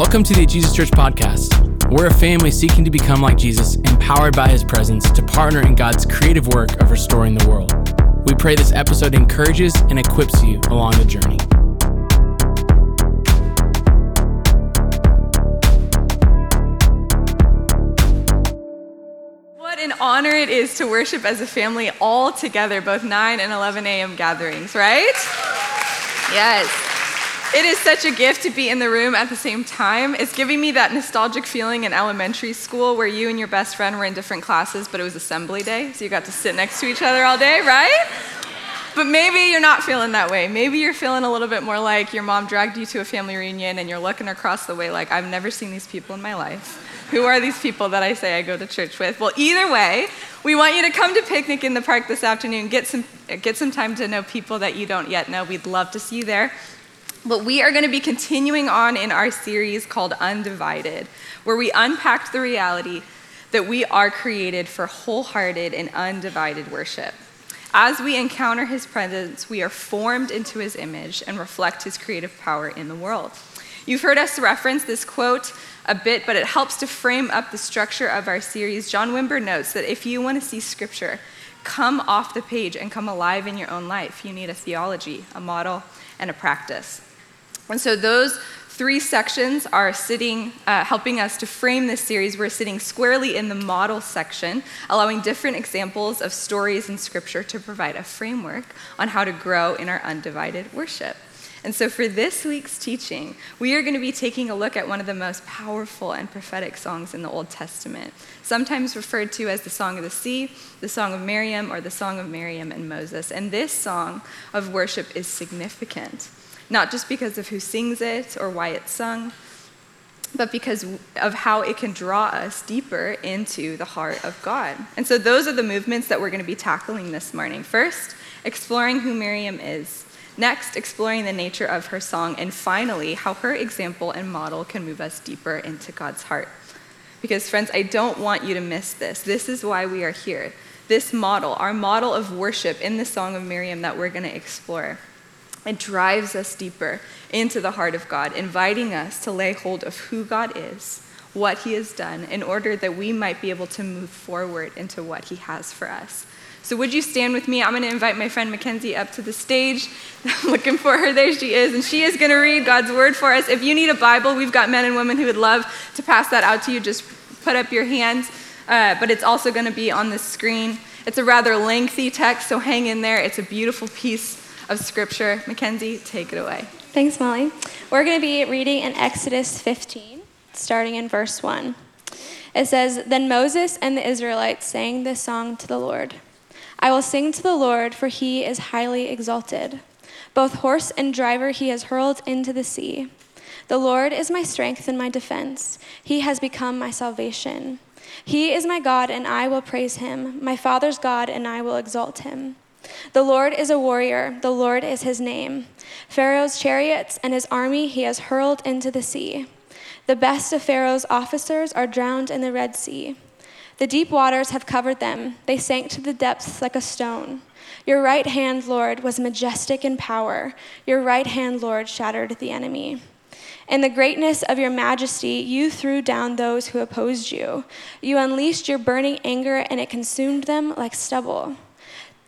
Welcome to the Jesus Church Podcast. We're a family seeking to become like Jesus, empowered by his presence to partner in God's creative work of restoring the world. We pray this episode encourages and equips you along the journey. What an honor it is to worship as a family all together, both 9 and 11 a.m. gatherings, right? Yes. It is such a gift to be in the room at the same time. It's giving me that nostalgic feeling in elementary school where you and your best friend were in different classes, but it was assembly day, so you got to sit next to each other all day, right? But maybe you're not feeling that way. Maybe you're feeling a little bit more like your mom dragged you to a family reunion and you're looking across the way like, I've never seen these people in my life. Who are these people that I say I go to church with? Well, either way, we want you to come to Picnic in the Park this afternoon, get some, get some time to know people that you don't yet know. We'd love to see you there. But we are going to be continuing on in our series called Undivided, where we unpacked the reality that we are created for wholehearted and undivided worship. As we encounter his presence, we are formed into his image and reflect his creative power in the world. You've heard us reference this quote a bit, but it helps to frame up the structure of our series. John Wimber notes that if you want to see scripture come off the page and come alive in your own life, you need a theology, a model, and a practice. And so those three sections are sitting, uh, helping us to frame this series. We're sitting squarely in the model section, allowing different examples of stories in Scripture to provide a framework on how to grow in our undivided worship. And so, for this week's teaching, we are going to be taking a look at one of the most powerful and prophetic songs in the Old Testament, sometimes referred to as the Song of the Sea, the Song of Miriam, or the Song of Miriam and Moses. And this song of worship is significant not just because of who sings it or why it's sung, but because of how it can draw us deeper into the heart of God. And so, those are the movements that we're going to be tackling this morning. First, exploring who Miriam is. Next, exploring the nature of her song. And finally, how her example and model can move us deeper into God's heart. Because, friends, I don't want you to miss this. This is why we are here. This model, our model of worship in the Song of Miriam that we're going to explore it drives us deeper into the heart of God, inviting us to lay hold of who God is, what He has done, in order that we might be able to move forward into what He has for us. So, would you stand with me? I'm going to invite my friend Mackenzie up to the stage. I'm looking for her. There she is. And she is going to read God's word for us. If you need a Bible, we've got men and women who would love to pass that out to you. Just put up your hands. Uh, but it's also going to be on the screen. It's a rather lengthy text, so hang in there. It's a beautiful piece of Scripture. Mackenzie, take it away. Thanks, Molly. We're going to be reading in Exodus 15, starting in verse 1. It says, Then Moses and the Israelites sang this song to the Lord I will sing to the Lord, for he is highly exalted. Both horse and driver he has hurled into the sea. The Lord is my strength and my defense. He has become my salvation. He is my God, and I will praise him, my Father's God, and I will exalt him. The Lord is a warrior, the Lord is his name. Pharaoh's chariots and his army he has hurled into the sea. The best of Pharaoh's officers are drowned in the Red Sea. The deep waters have covered them, they sank to the depths like a stone. Your right hand, Lord, was majestic in power. Your right hand, Lord, shattered the enemy. In the greatness of your majesty, you threw down those who opposed you. You unleashed your burning anger, and it consumed them like stubble.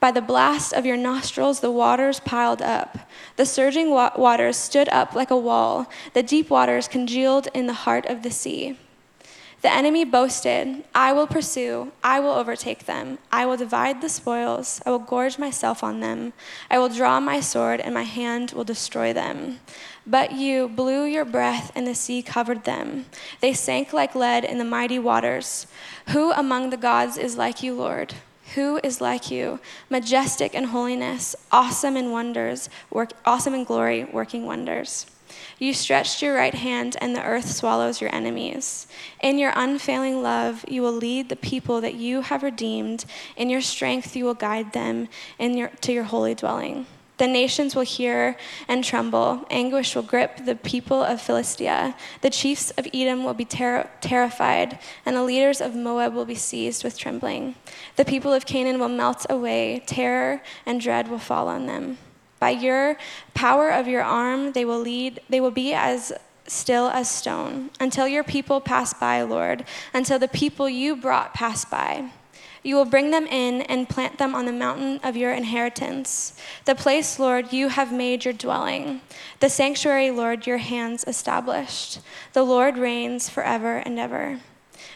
By the blast of your nostrils, the waters piled up. The surging wa- waters stood up like a wall. The deep waters congealed in the heart of the sea. The enemy boasted, I will pursue, I will overtake them, I will divide the spoils, I will gorge myself on them, I will draw my sword, and my hand will destroy them. But you blew your breath, and the sea covered them. They sank like lead in the mighty waters. Who among the gods is like you, Lord? Who is like you, majestic in holiness, awesome in wonders, work, awesome in glory, working wonders? You stretched your right hand, and the earth swallows your enemies. In your unfailing love, you will lead the people that you have redeemed. In your strength, you will guide them in your, to your holy dwelling. The nations will hear and tremble. Anguish will grip the people of Philistia. The chiefs of Edom will be ter- terrified, and the leaders of Moab will be seized with trembling. The people of Canaan will melt away. Terror and dread will fall on them. By your power of your arm, they will lead. They will be as still as stone, until your people pass by, Lord, until the people you brought pass by. You will bring them in and plant them on the mountain of your inheritance, the place, Lord, you have made your dwelling, the sanctuary, Lord, your hands established. The Lord reigns forever and ever.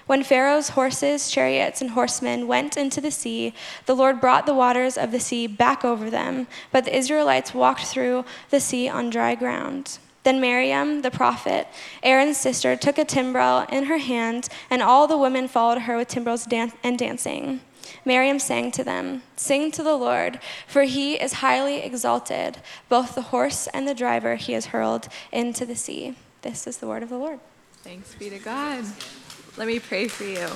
When Pharaoh's horses, chariots, and horsemen went into the sea, the Lord brought the waters of the sea back over them, but the Israelites walked through the sea on dry ground. Then Miriam, the prophet, Aaron's sister, took a timbrel in her hand, and all the women followed her with timbrels dan- and dancing. Miriam sang to them, Sing to the Lord, for he is highly exalted. Both the horse and the driver he has hurled into the sea. This is the word of the Lord. Thanks be to God. Let me pray for you.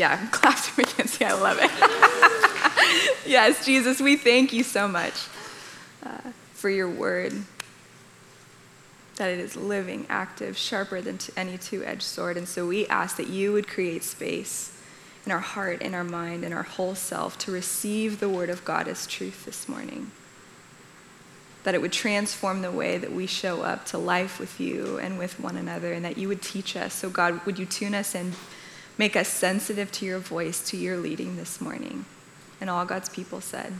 Yeah, clap to Mackenzie. I love it. yes, Jesus, we thank you so much uh, for your word that it is living, active, sharper than any two edged sword. And so we ask that you would create space in our heart, in our mind, in our whole self to receive the word of God as truth this morning. That it would transform the way that we show up to life with you and with one another, and that you would teach us. So, God, would you tune us and make us sensitive to your voice, to your leading this morning? And all God's people said,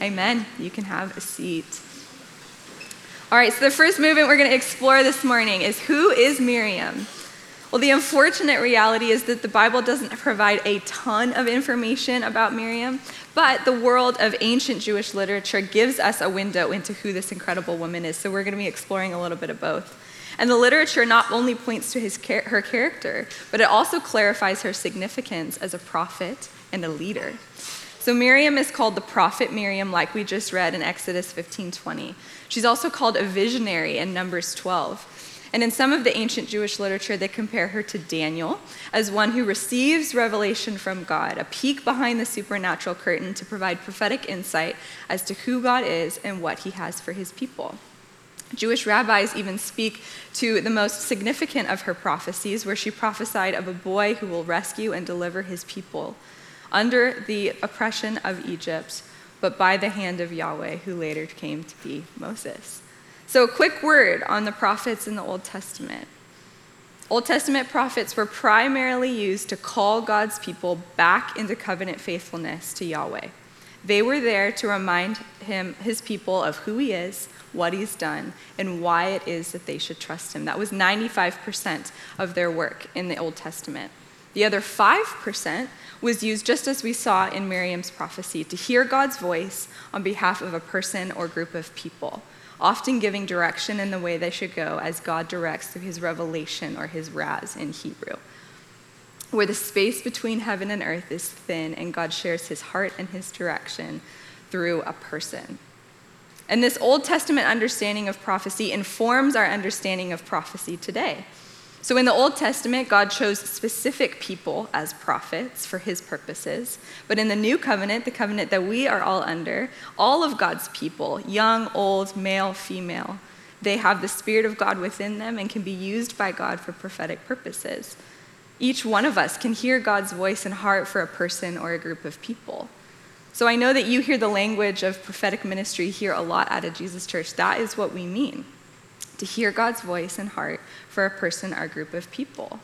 Amen. You can have a seat. All right, so the first movement we're going to explore this morning is who is Miriam? Well, the unfortunate reality is that the Bible doesn't provide a ton of information about Miriam, but the world of ancient Jewish literature gives us a window into who this incredible woman is. So we're going to be exploring a little bit of both. And the literature not only points to his, her character, but it also clarifies her significance as a prophet and a leader. So Miriam is called the prophet Miriam, like we just read in Exodus 15:20. She's also called a visionary in Numbers 12. And in some of the ancient Jewish literature, they compare her to Daniel as one who receives revelation from God, a peek behind the supernatural curtain to provide prophetic insight as to who God is and what he has for his people. Jewish rabbis even speak to the most significant of her prophecies, where she prophesied of a boy who will rescue and deliver his people under the oppression of Egypt, but by the hand of Yahweh, who later came to be Moses. So, a quick word on the prophets in the Old Testament. Old Testament prophets were primarily used to call God's people back into covenant faithfulness to Yahweh. They were there to remind him, his people, of who he is, what he's done, and why it is that they should trust him. That was 95% of their work in the Old Testament. The other 5% was used just as we saw in Miriam's prophecy to hear God's voice on behalf of a person or group of people, often giving direction in the way they should go as God directs through his revelation or his raz in Hebrew. Where the space between heaven and earth is thin and God shares his heart and his direction through a person. And this Old Testament understanding of prophecy informs our understanding of prophecy today. So in the Old Testament, God chose specific people as prophets for his purposes. But in the New Covenant, the covenant that we are all under, all of God's people, young, old, male, female, they have the Spirit of God within them and can be used by God for prophetic purposes. Each one of us can hear God's voice and heart for a person or a group of people. So I know that you hear the language of prophetic ministry here a lot out of Jesus Church. That is what we mean to hear God's voice and heart for a person or group of people.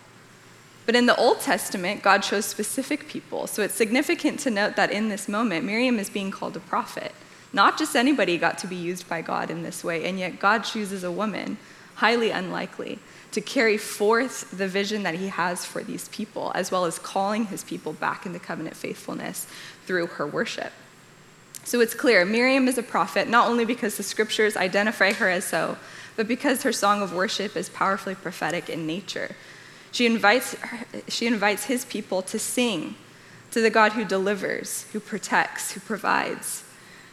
But in the Old Testament, God chose specific people. So it's significant to note that in this moment, Miriam is being called a prophet. Not just anybody got to be used by God in this way, and yet God chooses a woman, highly unlikely, to carry forth the vision that he has for these people, as well as calling his people back into covenant faithfulness through her worship. So it's clear Miriam is a prophet, not only because the scriptures identify her as so, but because her song of worship is powerfully prophetic in nature. She invites, she invites his people to sing to the God who delivers, who protects, who provides,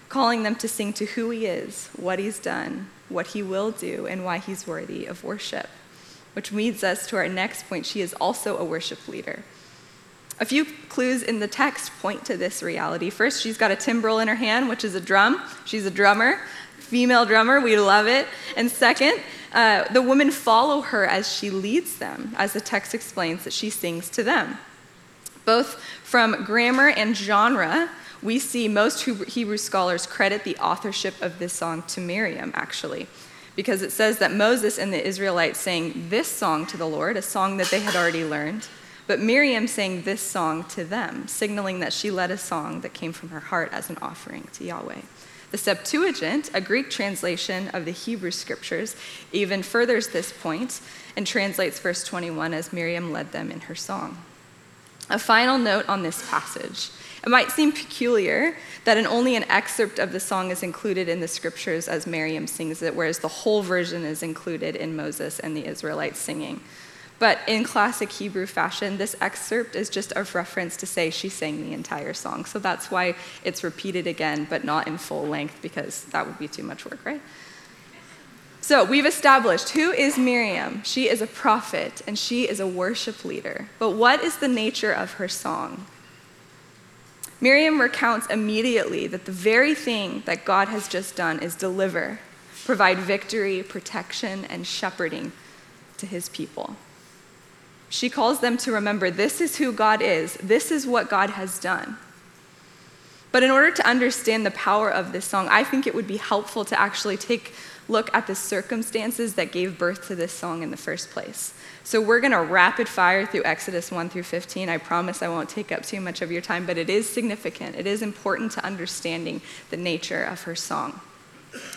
calling them to sing to who he is, what he's done, what he will do, and why he's worthy of worship. Which leads us to our next point. She is also a worship leader. A few clues in the text point to this reality. First, she's got a timbrel in her hand, which is a drum. She's a drummer female drummer. We love it. And second, uh, the women follow her as she leads them, as the text explains that she sings to them. Both from grammar and genre, we see most Hebrew scholars credit the authorship of this song to Miriam, actually. because it says that Moses and the Israelites sang this song to the Lord, a song that they had already learned, but Miriam sang this song to them, signaling that she led a song that came from her heart as an offering to Yahweh. The Septuagint, a Greek translation of the Hebrew scriptures, even furthers this point and translates verse 21 as Miriam led them in her song. A final note on this passage. It might seem peculiar that an, only an excerpt of the song is included in the scriptures as Miriam sings it, whereas the whole version is included in Moses and the Israelites singing. But in classic Hebrew fashion, this excerpt is just a reference to say she sang the entire song. So that's why it's repeated again, but not in full length, because that would be too much work, right? So we've established who is Miriam? She is a prophet and she is a worship leader. But what is the nature of her song? Miriam recounts immediately that the very thing that God has just done is deliver, provide victory, protection, and shepherding to his people. She calls them to remember this is who God is, this is what God has done. But in order to understand the power of this song, I think it would be helpful to actually take a look at the circumstances that gave birth to this song in the first place. So we're going to rapid fire through Exodus 1 through 15. I promise I won't take up too much of your time, but it is significant. It is important to understanding the nature of her song.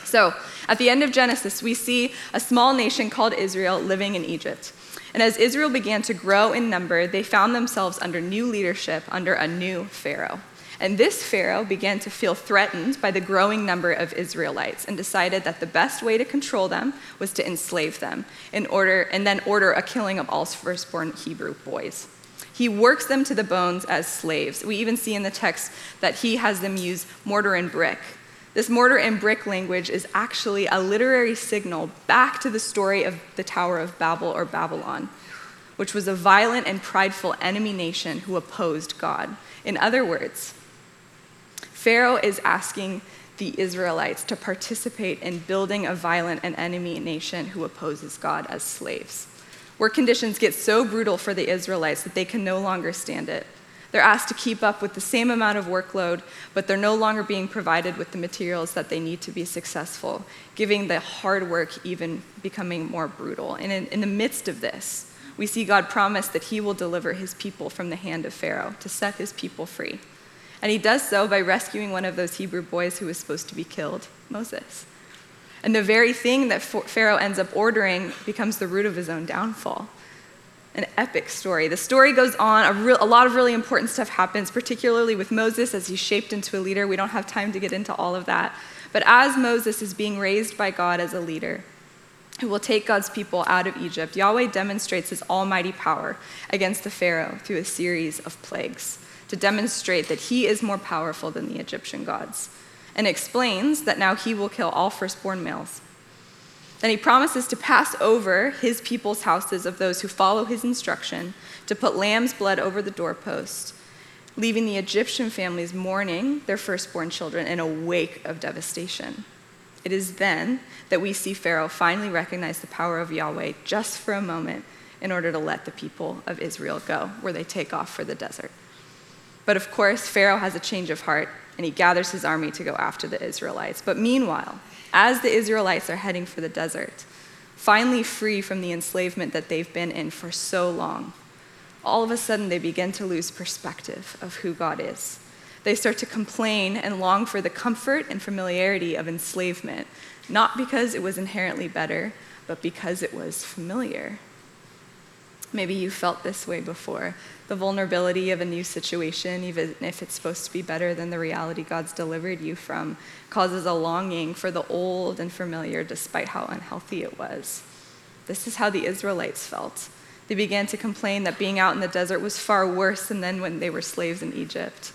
So, at the end of Genesis, we see a small nation called Israel living in Egypt. And as Israel began to grow in number, they found themselves under new leadership under a new Pharaoh. And this Pharaoh began to feel threatened by the growing number of Israelites and decided that the best way to control them was to enslave them in order, and then order a killing of all firstborn Hebrew boys. He works them to the bones as slaves. We even see in the text that he has them use mortar and brick. This mortar and brick language is actually a literary signal back to the story of the Tower of Babel or Babylon, which was a violent and prideful enemy nation who opposed God. In other words, Pharaoh is asking the Israelites to participate in building a violent and enemy nation who opposes God as slaves. Where conditions get so brutal for the Israelites that they can no longer stand it. They're asked to keep up with the same amount of workload, but they're no longer being provided with the materials that they need to be successful, giving the hard work even becoming more brutal. And in, in the midst of this, we see God promise that He will deliver His people from the hand of Pharaoh to set His people free. And he does so by rescuing one of those Hebrew boys who was supposed to be killed, Moses. And the very thing that Pharaoh ends up ordering becomes the root of his own downfall. An epic story. The story goes on, a, real, a, lot of really important stuff happens, particularly with Moses as he's shaped into a leader. We don't have time to get into all of that. But as Moses is being raised by God as a leader, who will take God's people out of Egypt, Yahweh demonstrates his almighty power against the Pharaoh through a series of plagues to demonstrate that he is more powerful than the Egyptian gods, and explains that now he will kill all firstborn males. Then he promises to pass over his people's houses of those who follow his instruction, to put lamb's blood over the doorpost, leaving the Egyptian families mourning their firstborn children in a wake of devastation. It is then that we see Pharaoh finally recognize the power of Yahweh just for a moment in order to let the people of Israel go, where they take off for the desert. But of course, Pharaoh has a change of heart and he gathers his army to go after the Israelites. But meanwhile, as the Israelites are heading for the desert, finally free from the enslavement that they've been in for so long, all of a sudden they begin to lose perspective of who God is. They start to complain and long for the comfort and familiarity of enslavement, not because it was inherently better, but because it was familiar. Maybe you felt this way before. The vulnerability of a new situation, even if it's supposed to be better than the reality God's delivered you from, causes a longing for the old and familiar despite how unhealthy it was. This is how the Israelites felt. They began to complain that being out in the desert was far worse than then when they were slaves in Egypt,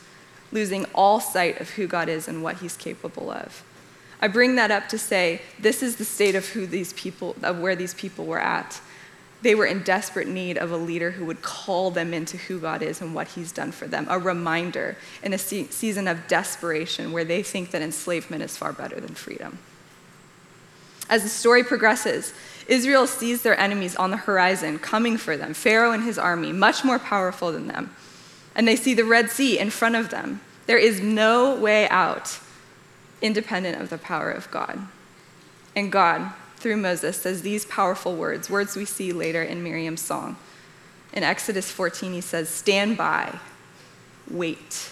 losing all sight of who God is and what He's capable of. I bring that up to say this is the state of who these people, of where these people were at they were in desperate need of a leader who would call them into who God is and what He's done for them, a reminder in a se- season of desperation where they think that enslavement is far better than freedom. As the story progresses, Israel sees their enemies on the horizon coming for them Pharaoh and his army, much more powerful than them. And they see the Red Sea in front of them. There is no way out independent of the power of God. And God, through Moses, says these powerful words, words we see later in Miriam's song. In Exodus 14, he says, Stand by, wait,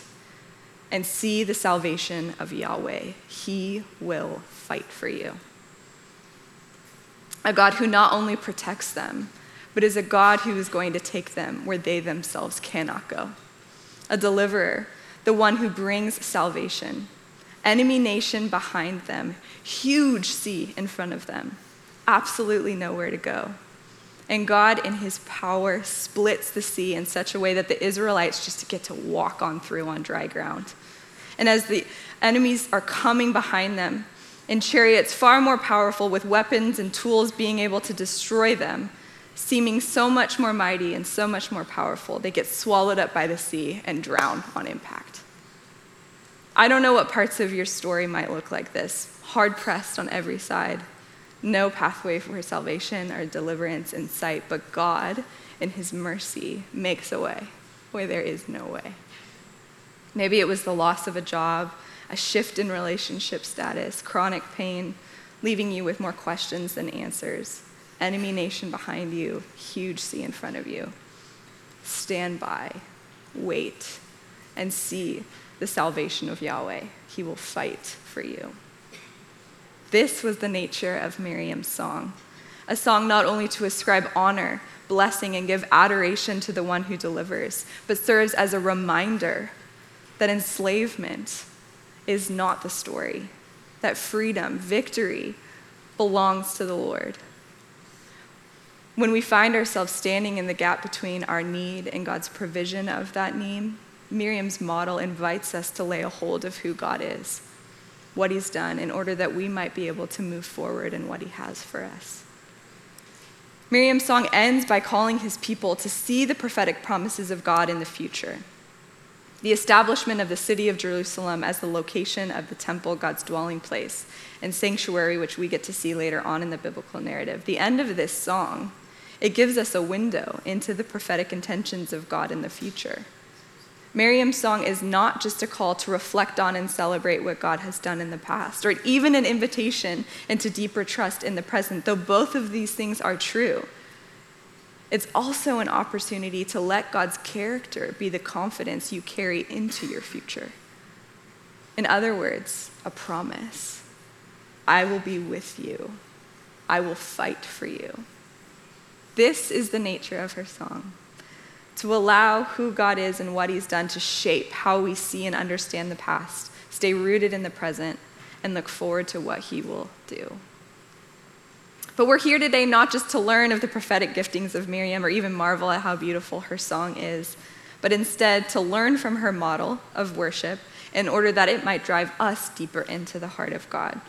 and see the salvation of Yahweh. He will fight for you. A God who not only protects them, but is a God who is going to take them where they themselves cannot go. A deliverer, the one who brings salvation. Enemy nation behind them, huge sea in front of them, absolutely nowhere to go. And God, in his power, splits the sea in such a way that the Israelites just get to walk on through on dry ground. And as the enemies are coming behind them in chariots far more powerful with weapons and tools being able to destroy them, seeming so much more mighty and so much more powerful, they get swallowed up by the sea and drown on impact. I don't know what parts of your story might look like this hard pressed on every side, no pathway for salvation or deliverance in sight, but God, in His mercy, makes a way where there is no way. Maybe it was the loss of a job, a shift in relationship status, chronic pain, leaving you with more questions than answers enemy nation behind you, huge sea in front of you. Stand by, wait, and see the salvation of Yahweh. He will fight for you. This was the nature of Miriam's song a song not only to ascribe honor, blessing, and give adoration to the one who delivers, but serves as a reminder that enslavement is not the story, that freedom, victory, belongs to the Lord. When we find ourselves standing in the gap between our need and God's provision of that need, Miriam's model invites us to lay a hold of who God is, what He's done, in order that we might be able to move forward in what He has for us. Miriam's song ends by calling his people to see the prophetic promises of God in the future. The establishment of the city of Jerusalem as the location of the temple, God's dwelling place, and sanctuary, which we get to see later on in the biblical narrative. The end of this song it gives us a window into the prophetic intentions of God in the future. Miriam's song is not just a call to reflect on and celebrate what God has done in the past, or even an invitation into deeper trust in the present, though both of these things are true. It's also an opportunity to let God's character be the confidence you carry into your future. In other words, a promise I will be with you, I will fight for you. This is the nature of her song to allow who God is and what He's done to shape how we see and understand the past, stay rooted in the present, and look forward to what He will do. But we're here today not just to learn of the prophetic giftings of Miriam or even marvel at how beautiful her song is, but instead to learn from her model of worship in order that it might drive us deeper into the heart of God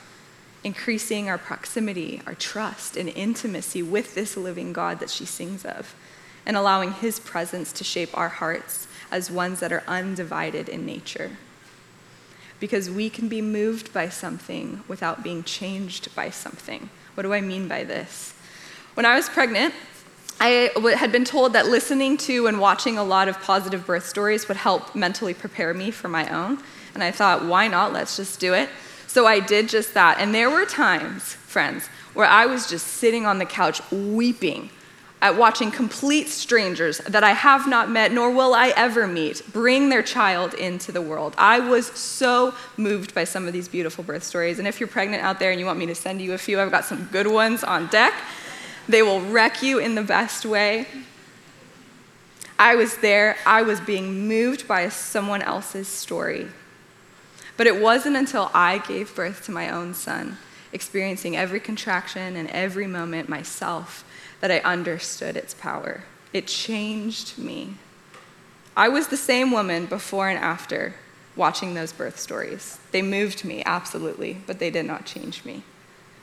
increasing our proximity, our trust, and intimacy with this living God that she sings of, and allowing His presence to shape our hearts as ones that are undivided in nature. Because we can be moved by something without being changed by something. What do I mean by this? When I was pregnant, I had been told that listening to and watching a lot of positive birth stories would help mentally prepare me for my own. And I thought, why not? Let's just do it. So I did just that. And there were times, friends, where I was just sitting on the couch weeping at watching complete strangers that I have not met nor will I ever meet bring their child into the world. I was so moved by some of these beautiful birth stories. And if you're pregnant out there and you want me to send you a few, I've got some good ones on deck. They will wreck you in the best way. I was there, I was being moved by someone else's story. But it wasn't until I gave birth to my own son, experiencing every contraction and every moment myself, that I understood its power. It changed me. I was the same woman before and after watching those birth stories. They moved me, absolutely, but they did not change me.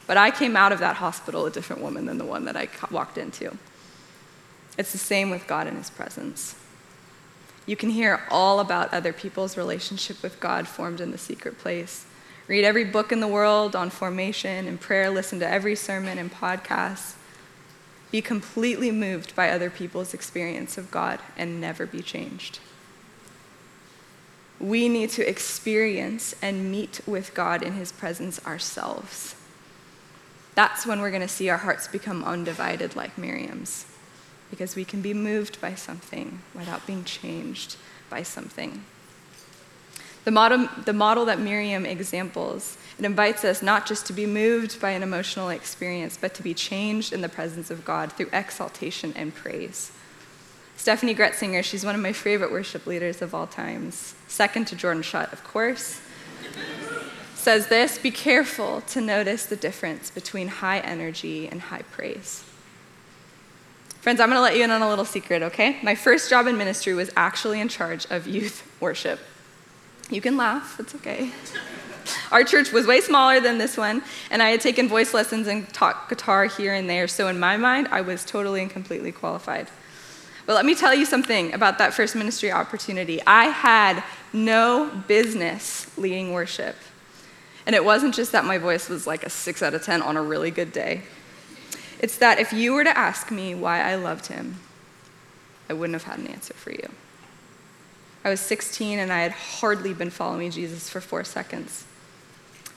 But I came out of that hospital a different woman than the one that I walked into. It's the same with God in His presence. You can hear all about other people's relationship with God formed in the secret place. Read every book in the world on formation and prayer, listen to every sermon and podcast. Be completely moved by other people's experience of God and never be changed. We need to experience and meet with God in His presence ourselves. That's when we're going to see our hearts become undivided like Miriam's, because we can be moved by something without being changed by something. The model, the model that Miriam examples, it invites us not just to be moved by an emotional experience, but to be changed in the presence of God through exaltation and praise. Steffany Gretzinger, she's one of my favorite worship leaders of all times, second to Jordan Shutt, of course, says this Be careful to notice the difference between high energy and high praise. Friends, I'm going to let you in on a little secret, okay? My first job in ministry was actually in charge of youth worship. You can laugh, it's okay. Our church was way smaller than this one, and I had taken voice lessons and taught guitar here and there, so in my mind, I was totally and completely qualified. But let me tell you something about that first ministry opportunity. I had no business leading worship. And it wasn't just that my voice was like a 6 out of 10 on a really good day. It's that if you were to ask me why I loved him, I wouldn't have had an answer for you. I was 16 and I had hardly been following Jesus for four seconds.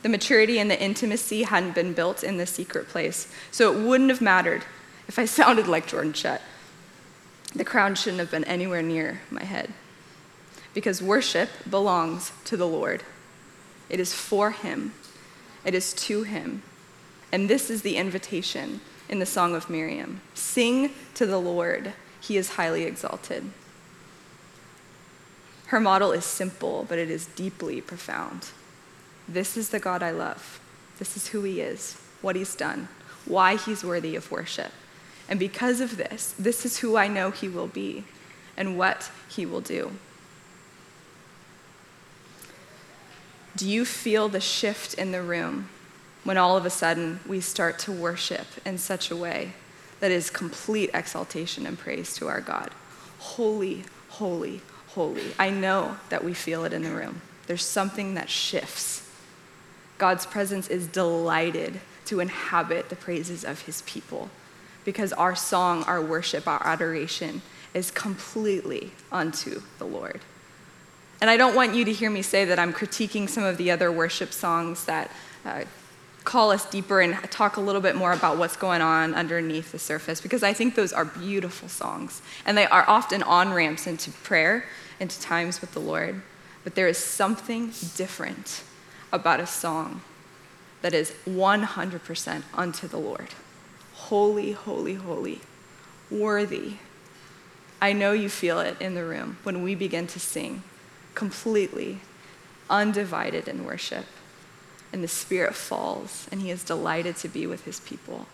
The maturity and the intimacy hadn't been built in the secret place, so it wouldn't have mattered if I sounded like Jordan Shutt. The crown shouldn't have been anywhere near my head. Because worship belongs to the Lord, it is for Him, it is to Him. And this is the invitation in the Song of Miriam Sing to the Lord, He is highly exalted. Her model is simple, but it is deeply profound. This is the God I love. This is who he is, what he's done, why he's worthy of worship. And because of this, this is who I know he will be and what he will do. Do you feel the shift in the room when all of a sudden we start to worship in such a way that is complete exaltation and praise to our God? Holy, holy, holy. I know that we feel it in the room. There's something that shifts. God's presence is delighted to inhabit the praises of his people because our song, our worship, our adoration is completely unto the Lord. And I don't want you to hear me say that I'm critiquing some of the other worship songs that uh, call us deeper and talk a little bit more about what's going on underneath the surface because I think those are beautiful songs. And they are often on ramps into prayer into times with the Lord. But there is something different about a song that is 100% unto the Lord. Holy, holy, holy, worthy. I know you feel it in the room when we begin to sing completely, undivided in worship. And the Spirit falls, and He is delighted to be with His people.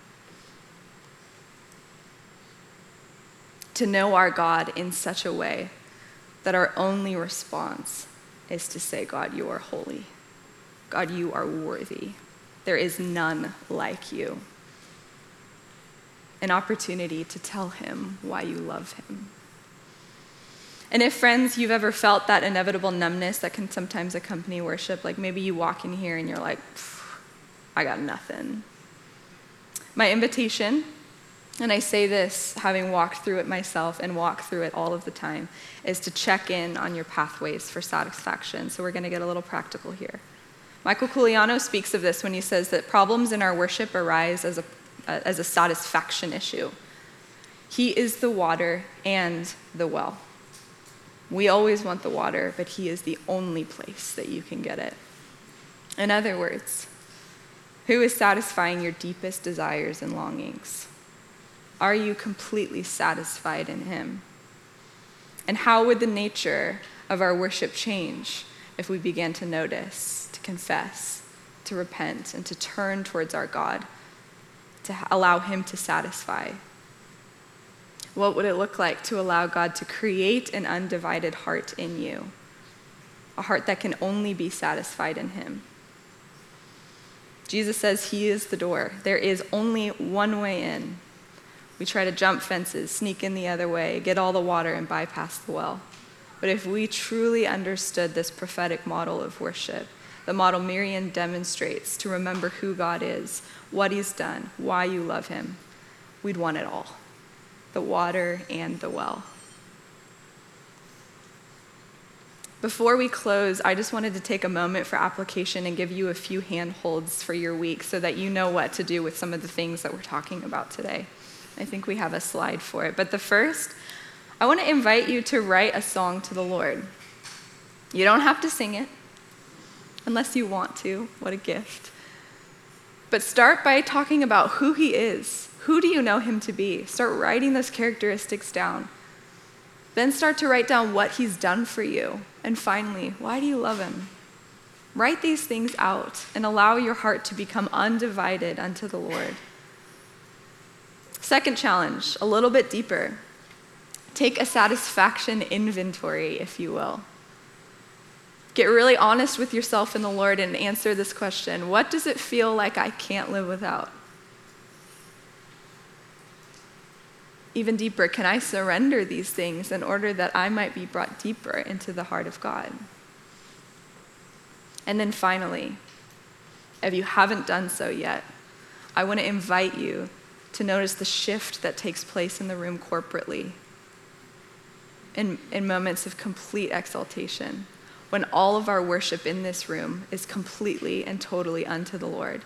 To know our God in such a way that our only response is to say, God, you are holy. God, you are worthy. There is none like you. An opportunity to tell him why you love him. And if, friends, you've ever felt that inevitable numbness that can sometimes accompany worship, like maybe you walk in here and you're like, I got nothing. My invitation and I say this having walked through it myself and walk through it all of the time, is to check in on your pathways for satisfaction. So we're going to get a little practical here. Michael Culiano speaks of this when he says that problems in our worship arise as a, as a satisfaction issue. He is the water and the well. We always want the water, but He is the only place that you can get it. In other words, who is satisfying your deepest desires and longings? Are you completely satisfied in Him? And how would the nature of our worship change if we began to notice, to confess, to repent, and to turn towards our God, to allow Him to satisfy? What would it look like to allow God to create an undivided heart in you? A heart that can only be satisfied in Him. Jesus says He is the door. There is only one way in, we try to jump fences, sneak in the other way, get all the water, and bypass the well. But if we truly understood this prophetic model of worship, the model Miriam demonstrates to remember who God is, what He's done, why you love Him, we'd want it all the water and the well. Before we close, I just wanted to take a moment for application and give you a few handholds for your week so that you know what to do with some of the things that we're talking about today. I think we have a slide for it. But the first, I want to invite you to write a song to the Lord. You don't have to sing it unless you want to. What a gift. But start by talking about who He is. Who do you know Him to be? Start writing those characteristics down. Then start to write down what He's done for you. And finally, why do you love Him? Write these things out and allow your heart to become undivided unto the Lord. Second challenge, a little bit deeper. Take a satisfaction inventory, if you will. Get really honest with yourself and the Lord and answer this question What does it feel like I can't live without? Even deeper, can I surrender these things in order that I might be brought deeper into the heart of God? And then finally, if you haven't done so yet, I want to invite you to notice the shift that takes place in the room corporately in, in moments of complete exaltation when all of our worship in this room is completely and totally unto the Lord.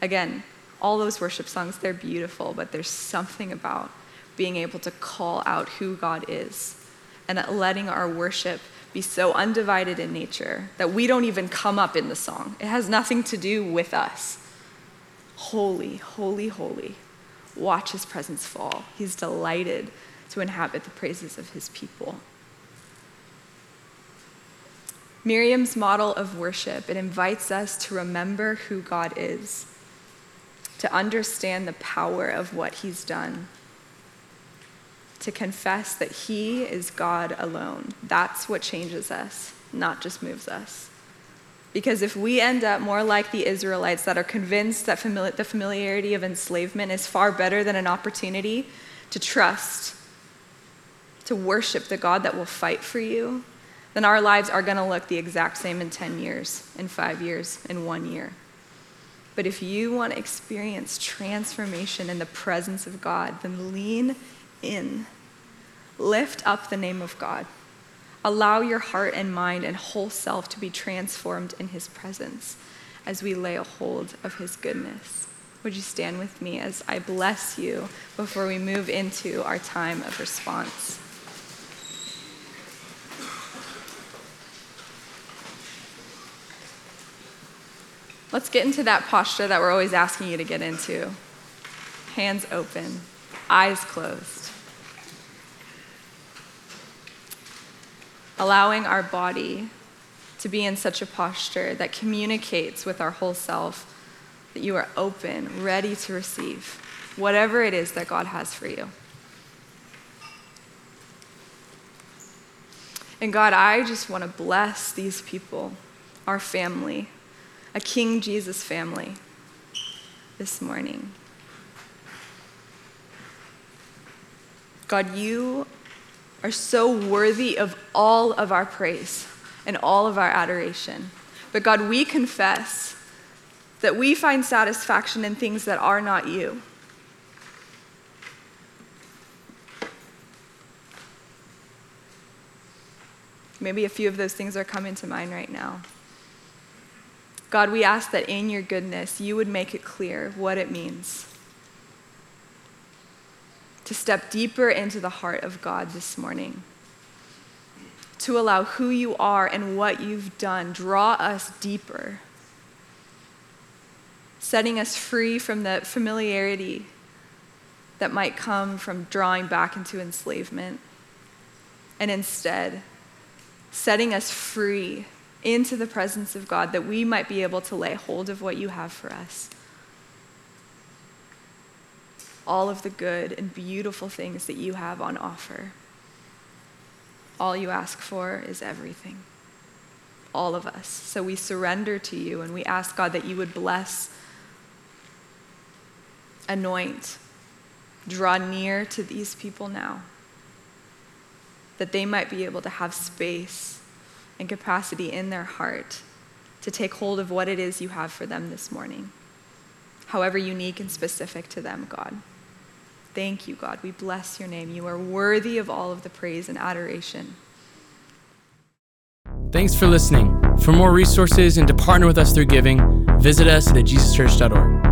Again, all those worship songs, they're beautiful, but there's something about being able to call out who God is and letting our worship be so undivided in nature that we don't even come up in the song. It has nothing to do with us. Holy, holy, holy. Watch his presence fall. He's delighted to inhabit the praises of his people. Miriam's model of worship, it invites us to remember who God is, to understand the power of what he's done, to confess that he is God alone. That's what changes us, not just moves us. Because if we end up more like the Israelites that are convinced that the familiarity of enslavement is far better than an opportunity to trust, to worship the God that will fight for you, then our lives are going to look the exact same in 10 years, in five years, in one year. But if you want to experience transformation in the presence of God, then lean in. Lift up the name of God. Allow your heart and mind and whole self to be transformed in His presence as we lay a hold of His goodness. Would you stand with me as I bless you before we move into our time of response? Let's get into that posture that we're always asking you to get into. Hands open, eyes closed. Allowing our body to be in such a posture that communicates with our whole self that you are open, ready to receive whatever it is that God has for you. And God, I just want to bless these people, our family a King Jesus family this morning. God, you are so worthy of all of our praise and all of our adoration. But God, we confess that we find satisfaction in things that are not you. Maybe a few of those things are coming to mind right now. God, we ask that in your goodness, you would make it clear what it means to step deeper into the heart of God this morning, to allow who you are and what you've done draw us deeper, setting us free from the familiarity that might come from drawing back into enslavement, and instead setting us free into the presence of God that we might be able to lay hold of what you have for us. All of the good and beautiful things that you have on offer. All you ask for is everything. All of us. So we surrender to you and we ask God that you would bless, anoint, draw near to these people now, that they might be able to have space and capacity in their heart to take hold of what it is you have for them this morning, however unique and specific to them, God. Thank you, God. We bless your name. You are worthy of all of the praise and adoration. Thanks for listening. For more resources and to partner with us through giving, visit us at jesuschurch.org.